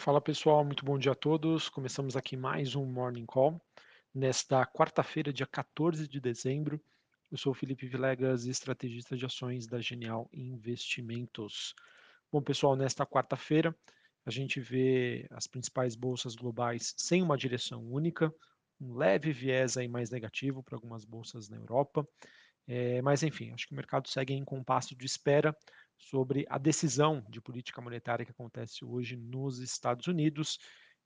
Fala pessoal, muito bom dia a todos. Começamos aqui mais um Morning Call. Nesta quarta-feira, dia 14 de dezembro, eu sou Felipe Vilegas, estrategista de ações da Genial Investimentos. Bom, pessoal, nesta quarta-feira a gente vê as principais bolsas globais sem uma direção única, um leve viés aí mais negativo para algumas bolsas na Europa. É, mas enfim, acho que o mercado segue em compasso de espera sobre a decisão de política monetária que acontece hoje nos Estados Unidos,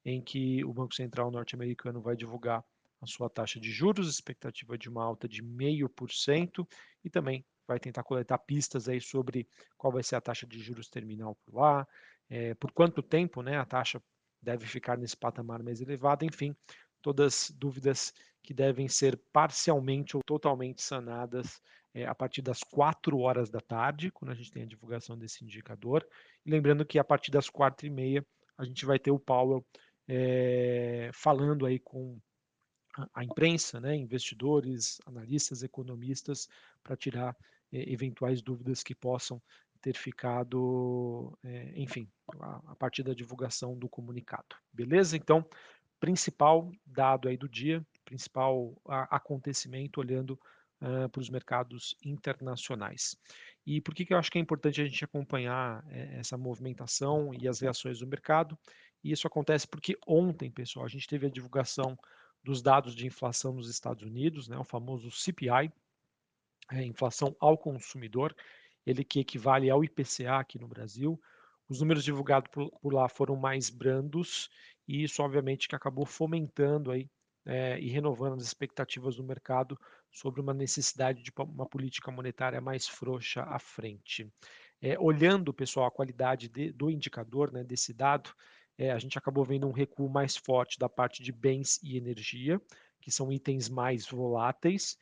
em que o Banco Central norte-americano vai divulgar a sua taxa de juros, expectativa de uma alta de 0,5%, e também vai tentar coletar pistas aí sobre qual vai ser a taxa de juros terminal por lá, é, por quanto tempo né, a taxa deve ficar nesse patamar mais elevado, enfim, todas dúvidas que devem ser parcialmente ou totalmente sanadas é, a partir das 4 horas da tarde, quando a gente tem a divulgação desse indicador. E lembrando que a partir das 4 e meia a gente vai ter o Powell é, falando aí com a imprensa, né, investidores, analistas, economistas, para tirar é, eventuais dúvidas que possam ter ficado, é, enfim, a, a, partir da divulgação do comunicado. Beleza? Então, principal dado aí do dia, principal a, acontecimento olhando uh, para os mercados internacionais. E por que, que eu acho que é importante a gente acompanhar é, essa movimentação e as reações do mercado? E isso acontece porque ontem, pessoal, a gente teve a divulgação dos dados de inflação nos Estados Unidos, né, o famoso CPI, é, inflação ao consumidor, ele que equivale ao IPCA aqui no Brasil. Os números divulgados por, por lá foram mais brandos e isso, obviamente, que acabou fomentando aí é, e renovando as expectativas do mercado sobre uma necessidade de uma política monetária mais frouxa à frente. É, olhando, pessoal, a qualidade de, do indicador, né, desse dado, é, a gente acabou vendo um recuo mais forte da parte de bens e energia, que são itens mais voláteis,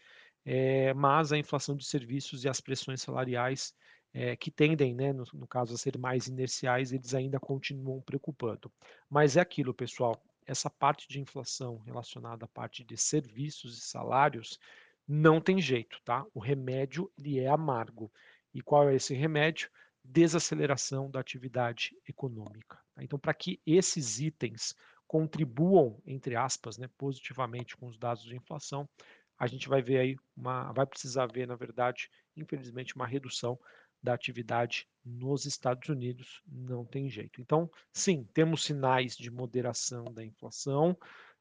mas a inflação de serviços e as pressões salariais, é, que tendem, né, no, no, caso, a ser mais inerciais, eles ainda continuam preocupando. Mas é aquilo, pessoal, essa parte de inflação relacionada à parte de serviços e salários não tem jeito, tá? O remédio ele é amargo. E qual é esse remédio? Desaceleração da atividade econômica. Tá? Então, para que esses itens contribuam, entre aspas, né, positivamente com os dados de inflação, a gente vai ver aí uma, vai precisar ver, na verdade, infelizmente, uma redução da atividade nos Estados Unidos, não tem jeito. Então, sim, temos sinais de moderação da inflação,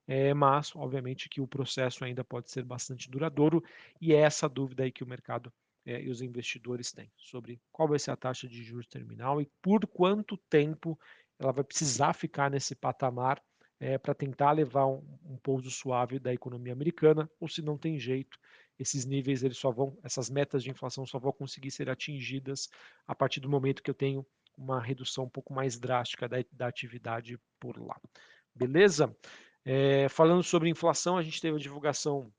é, mas, obviamente, que o processo ainda pode ser bastante duradouro, e é essa dúvida aí que o mercado é, e os investidores têm sobre qual vai ser a taxa de juros terminal e por quanto tempo ela vai precisar ficar nesse patamar é, para tentar levar um, um pouso suave da economia americana, ou se não tem jeito, esses níveis eles só vão, essas metas de inflação só vão conseguir ser atingidas a partir do momento que eu tenho uma redução um pouco mais drástica da, da atividade por lá. Beleza? É, falando sobre inflação, a gente teve a divulgação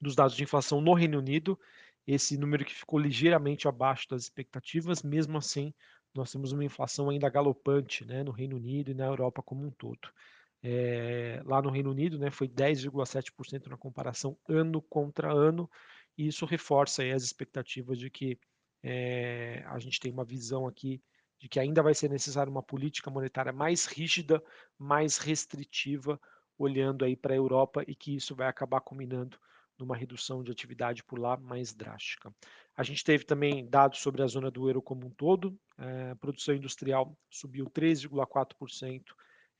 dos dados de inflação no Reino Unido, esse número que ficou ligeiramente abaixo das expectativas, mesmo assim, nós temos uma inflação ainda galopante né, no Reino Unido e na Europa como um todo. É, lá no Reino Unido, né, foi 10,7% na comparação ano contra ano, e isso reforça as expectativas de que é, a gente tem uma visão aqui de que ainda vai ser necessária uma política monetária mais rígida, mais restritiva, olhando aí para a Europa e que isso vai acabar culminando numa redução de atividade por lá mais drástica. A gente teve também dados sobre a zona do euro como um todo, é, produção industrial subiu 13,4%,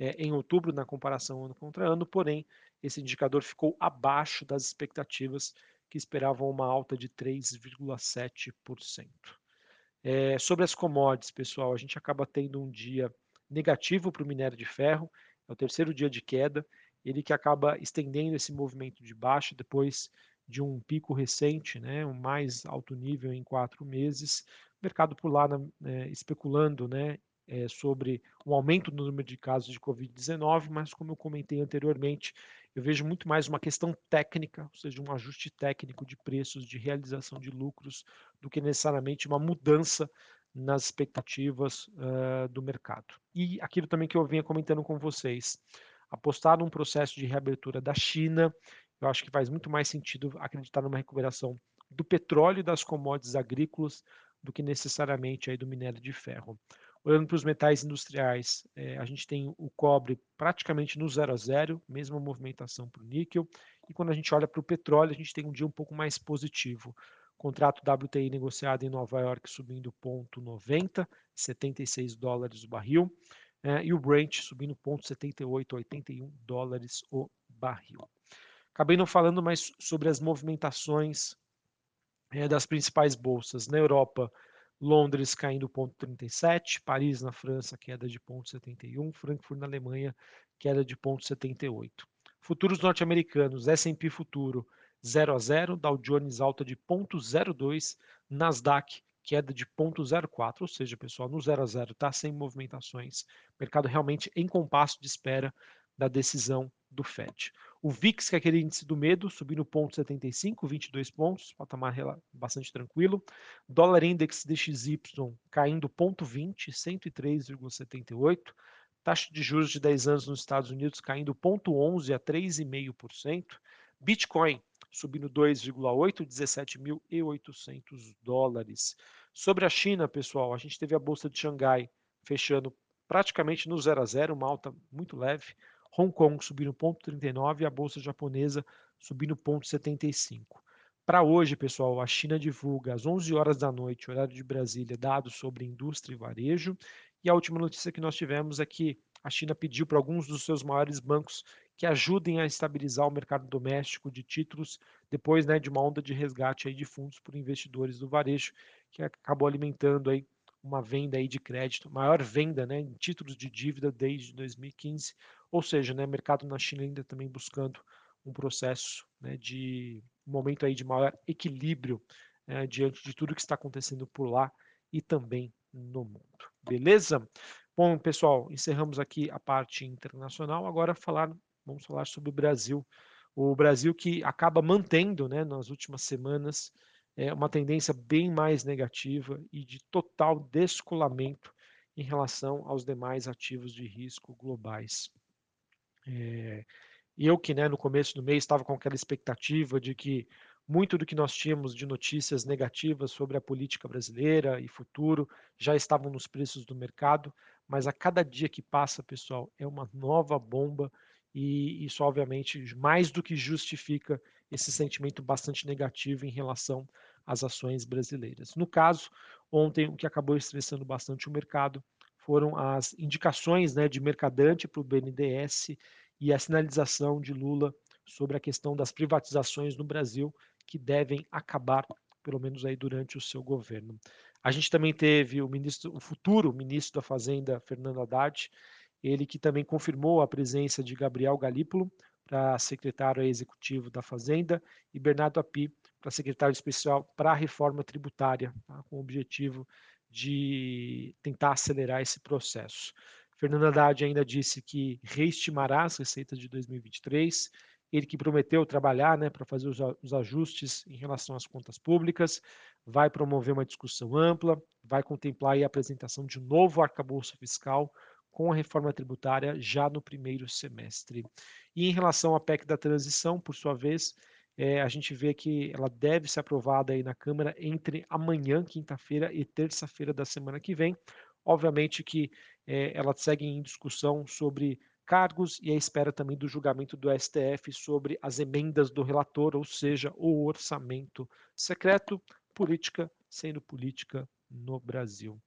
é, em outubro na comparação ano contra ano, porém esse indicador ficou abaixo das expectativas que esperavam uma alta de 3,7%. É, sobre as commodities, pessoal, a gente acaba tendo um dia negativo para o minério de ferro, é o terceiro dia de queda, ele que acaba estendendo esse movimento de baixa depois de um pico recente, né, um mais alto nível em quatro meses, o mercado por lá né, especulando né, é, sobre um aumento no número de casos de Covid-19, mas como eu comentei anteriormente, eu vejo muito mais uma questão técnica, ou seja, um ajuste técnico de preços, de realização de lucros, do que necessariamente uma mudança nas expectativas uh, do mercado. E aquilo também que eu vinha comentando com vocês, apostar num processo de reabertura da China, eu acho que faz muito mais sentido acreditar numa recuperação do petróleo e das commodities agrícolas do que necessariamente aí do minério de ferro. Olhando para os metais industriais, é, a gente tem o cobre praticamente no zero a zero, mesma movimentação para o níquel. E quando a gente olha para o petróleo, a gente tem um dia um pouco mais positivo. Contrato WTI negociado em Nova York subindo 0,90, 76 dólares o barril. É, e o Brent subindo 0,78, 81 dólares o barril. Acabei não falando mais sobre as movimentações é, das principais bolsas. Na Europa, Londres caindo 0,37, Paris na França queda de 0,71, Frankfurt na Alemanha queda de 0,78. Futuros norte-americanos, S&P futuro 0 a 0, Dow Jones alta de 0,02, Nasdaq queda de 0,04, ou seja, pessoal, no 0 a 0 está sem movimentações. Mercado realmente em compasso de espera da decisão do Fed. O VIX, que é aquele índice do medo, subindo 0,75, 22 pontos, patamar bastante tranquilo. Dólar Index DXY caindo 0,20, 103,78. Taxa de juros de 10 anos nos Estados Unidos caindo 0,11 a 3,5%. Bitcoin subindo 2,8, 17.800 dólares. Sobre a China, pessoal, a gente teve a bolsa de Xangai fechando praticamente no 0 a 0, uma alta muito leve. Hong Kong subindo 0,39 e a bolsa japonesa subindo 0,75. Para hoje, pessoal, a China divulga às 11 horas da noite, horário de Brasília, dados sobre indústria e varejo. E a última notícia que nós tivemos é que a China pediu para alguns dos seus maiores bancos que ajudem a estabilizar o mercado doméstico de títulos depois né, de uma onda de resgate aí de fundos por investidores do varejo, que acabou alimentando aí uma venda aí de crédito, maior venda né, em títulos de dívida desde 2015, ou seja, né, mercado na China ainda também buscando um processo né, de um momento aí de maior equilíbrio né, diante de tudo que está acontecendo por lá e também no mundo. Beleza? Bom, pessoal, encerramos aqui a parte internacional. Agora falar, vamos falar sobre o Brasil. O Brasil que acaba mantendo, né, nas últimas semanas, é, uma tendência bem mais negativa e de total descolamento em relação aos demais ativos de risco globais. É, eu que né, no começo do mês estava com aquela expectativa de que muito do que nós tínhamos de notícias negativas sobre a política brasileira e futuro já estavam nos preços do mercado, mas a cada dia que passa, pessoal, é uma nova bomba e isso obviamente mais do que justifica esse sentimento bastante negativo em relação às ações brasileiras. No caso, ontem o que acabou estressando bastante o mercado foram as indicações né, de mercadante para o BNDES e a sinalização de Lula sobre a questão das privatizações no Brasil, que devem acabar, pelo menos aí durante o seu governo. A gente também teve o ministro, o futuro ministro da Fazenda, Fernando Haddad, ele que também confirmou a presença de Gabriel Galípolo para secretário executivo da Fazenda e Bernardo Api para secretário especial para a reforma tributária, tá? com o objetivo de tentar acelerar esse processo. Fernando Haddad ainda disse que reestimará as receitas de 2023, ele que prometeu trabalhar né, para fazer os, ajustes em relação às contas públicas, vai promover uma discussão ampla, vai contemplar a apresentação de um novo arcabouço fiscal com a reforma tributária já no primeiro semestre. E em relação à PEC da transição, por sua vez, é, a gente vê que ela deve ser aprovada aí na Câmara entre amanhã, quinta-feira, e terça-feira da semana que vem. Obviamente que é, ela segue em discussão sobre cargos e a espera também do julgamento do STF sobre as emendas do relator, ou seja, o orçamento secreto, política sendo política no Brasil.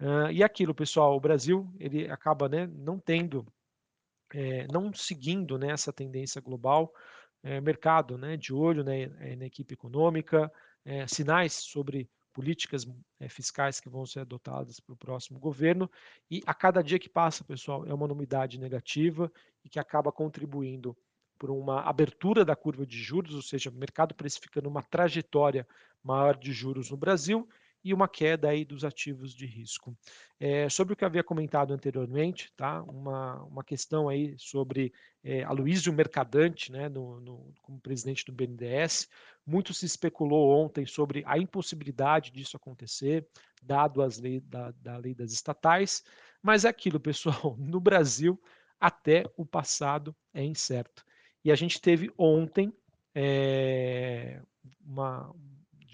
Uh, e aquilo, pessoal, o Brasil ele acaba né, não tendo, é, não seguindo né, essa tendência global, é, mercado né, de olho né, eh, na equipe econômica, é, sinais sobre políticas é, fiscais que vão ser adotadas para o próximo governo, e a cada dia que passa, pessoal, é uma novidade negativa e que acaba contribuindo por uma abertura da curva de juros, ou seja, o mercado precificando uma trajetória maior de juros no Brasil e uma queda aí dos ativos de risco. É, sobre o que havia comentado anteriormente, tá? uma, uma questão aí sobre é, Aloysio Mercadante, né, no, no, como presidente do BNDES, muito se especulou ontem sobre a impossibilidade disso acontecer, dado as leis da, da lei das estatais, mas é aquilo, pessoal, no Brasil até o passado é incerto. E a gente teve ontem é, uma,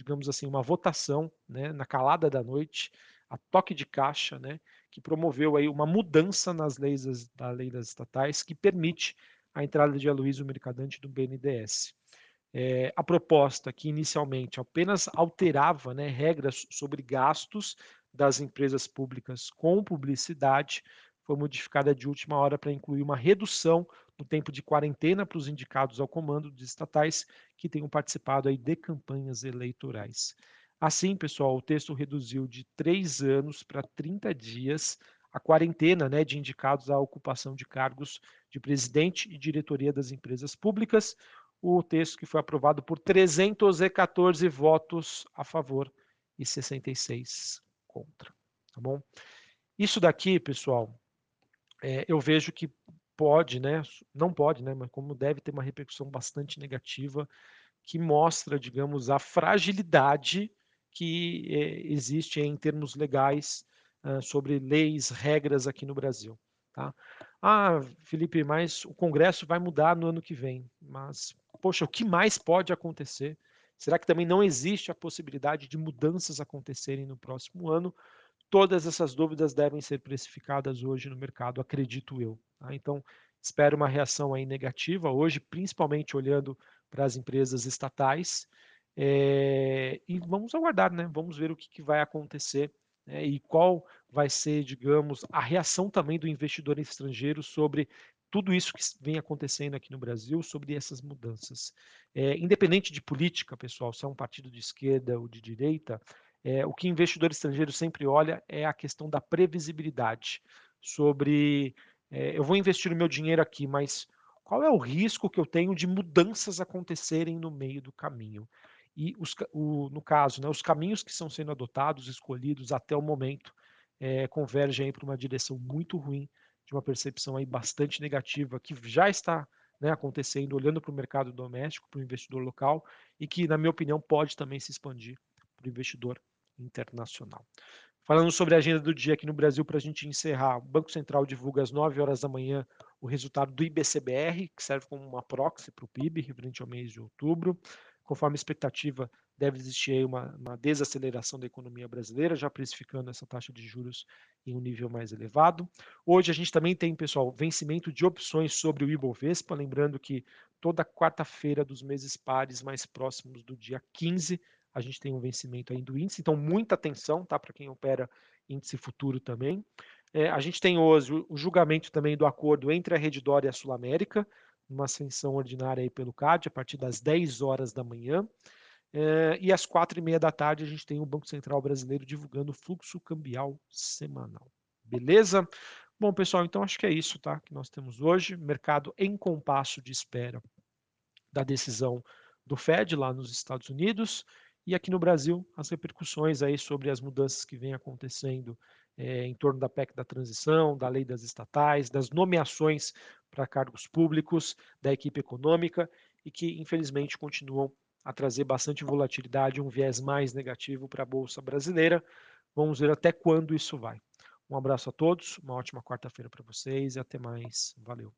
digamos assim, uma votação né, na calada da noite, a toque de caixa, né, que promoveu aí uma mudança nas leis da lei das estatais que permite a entrada de Aloysio Mercadante do BNDES. É, a proposta que inicialmente apenas alterava né, regras sobre gastos das empresas públicas com publicidade foi modificada de última hora para incluir uma redução no tempo de quarentena para os indicados ao comando de estatais que tenham participado aí de campanhas eleitorais. Assim, pessoal, o texto reduziu de três anos para 30 dias a quarentena né, de indicados à ocupação de cargos de presidente e diretoria das empresas públicas. O texto que foi aprovado por 314 votos a favor e 66 contra. Tá bom? Isso daqui, pessoal, é, eu vejo que pode, né, não pode, né, mas como deve ter uma repercussão bastante negativa que mostra, digamos, a fragilidade que é, existe em termos legais uh, sobre leis, regras aqui no Brasil. Tá? Ah, Felipe, mas o Congresso vai mudar no ano que vem. Mas, poxa, o que mais pode acontecer? Será que também não existe a possibilidade de mudanças acontecerem no próximo ano? Todas essas dúvidas devem ser precificadas hoje no mercado, acredito eu. Tá? Então, espero uma reação aí negativa hoje, principalmente olhando para as empresas estatais. É, e vamos aguardar, né? Vamos ver o que, que vai acontecer né? e qual vai ser, digamos, a reação também do investidor estrangeiro sobre tudo isso que vem acontecendo aqui no Brasil, sobre essas mudanças. É, independente de política, pessoal, se é um partido de esquerda ou de direita, é, o que investidor estrangeiro sempre olha é a questão da previsibilidade sobre é, eu vou investir o meu dinheiro aqui, mas qual é o risco que eu tenho de mudanças acontecerem no meio do caminho? E os, o, no caso, né, os caminhos que estão sendo adotados, escolhidos até o momento, é, convergem para uma direção muito ruim, de uma percepção aí bastante negativa que já está né, acontecendo, olhando para o mercado doméstico, para o investidor local, e que, na minha opinião, pode também se expandir para o investidor internacional. Falando sobre a agenda do dia aqui no Brasil, para a gente encerrar, o Banco Central divulga às 9 horas da manhã o resultado do IBCBR, que serve como uma proxy para o PIB, referente ao mês de outubro. Conforme expectativa, deve existir uma, uma, desaceleração da economia brasileira, já precificando essa taxa de juros em um nível mais elevado. Hoje a gente também tem, pessoal, vencimento de opções sobre o Ibovespa, lembrando que toda quarta-feira dos meses pares mais próximos do dia 15 a gente tem um vencimento aí do índice, então muita atenção, tá, para quem opera índice futuro também. É, a gente tem hoje o julgamento também do acordo entre a Redditor e a Sul América, uma ascensão ordinária aí pelo CAD, a partir das 10 horas da manhã. É, e às quatro e meia da tarde a gente tem o Banco Central Brasileiro divulgando o fluxo cambial semanal. Beleza? Bom, pessoal, então acho que é isso tá, que nós temos hoje. Mercado em compasso de espera da decisão do Fed lá nos Estados Unidos. E aqui no Brasil, as repercussões aí sobre as mudanças que vêm acontecendo é, em torno da PEC da transição, da lei das estatais, das nomeações para cargos públicos, da equipe econômica e que, infelizmente, continuam a trazer bastante volatilidade, um viés mais negativo para a Bolsa Brasileira. Vamos ver até quando isso vai. Um abraço a todos, uma ótima quarta-feira para vocês e até mais. Valeu.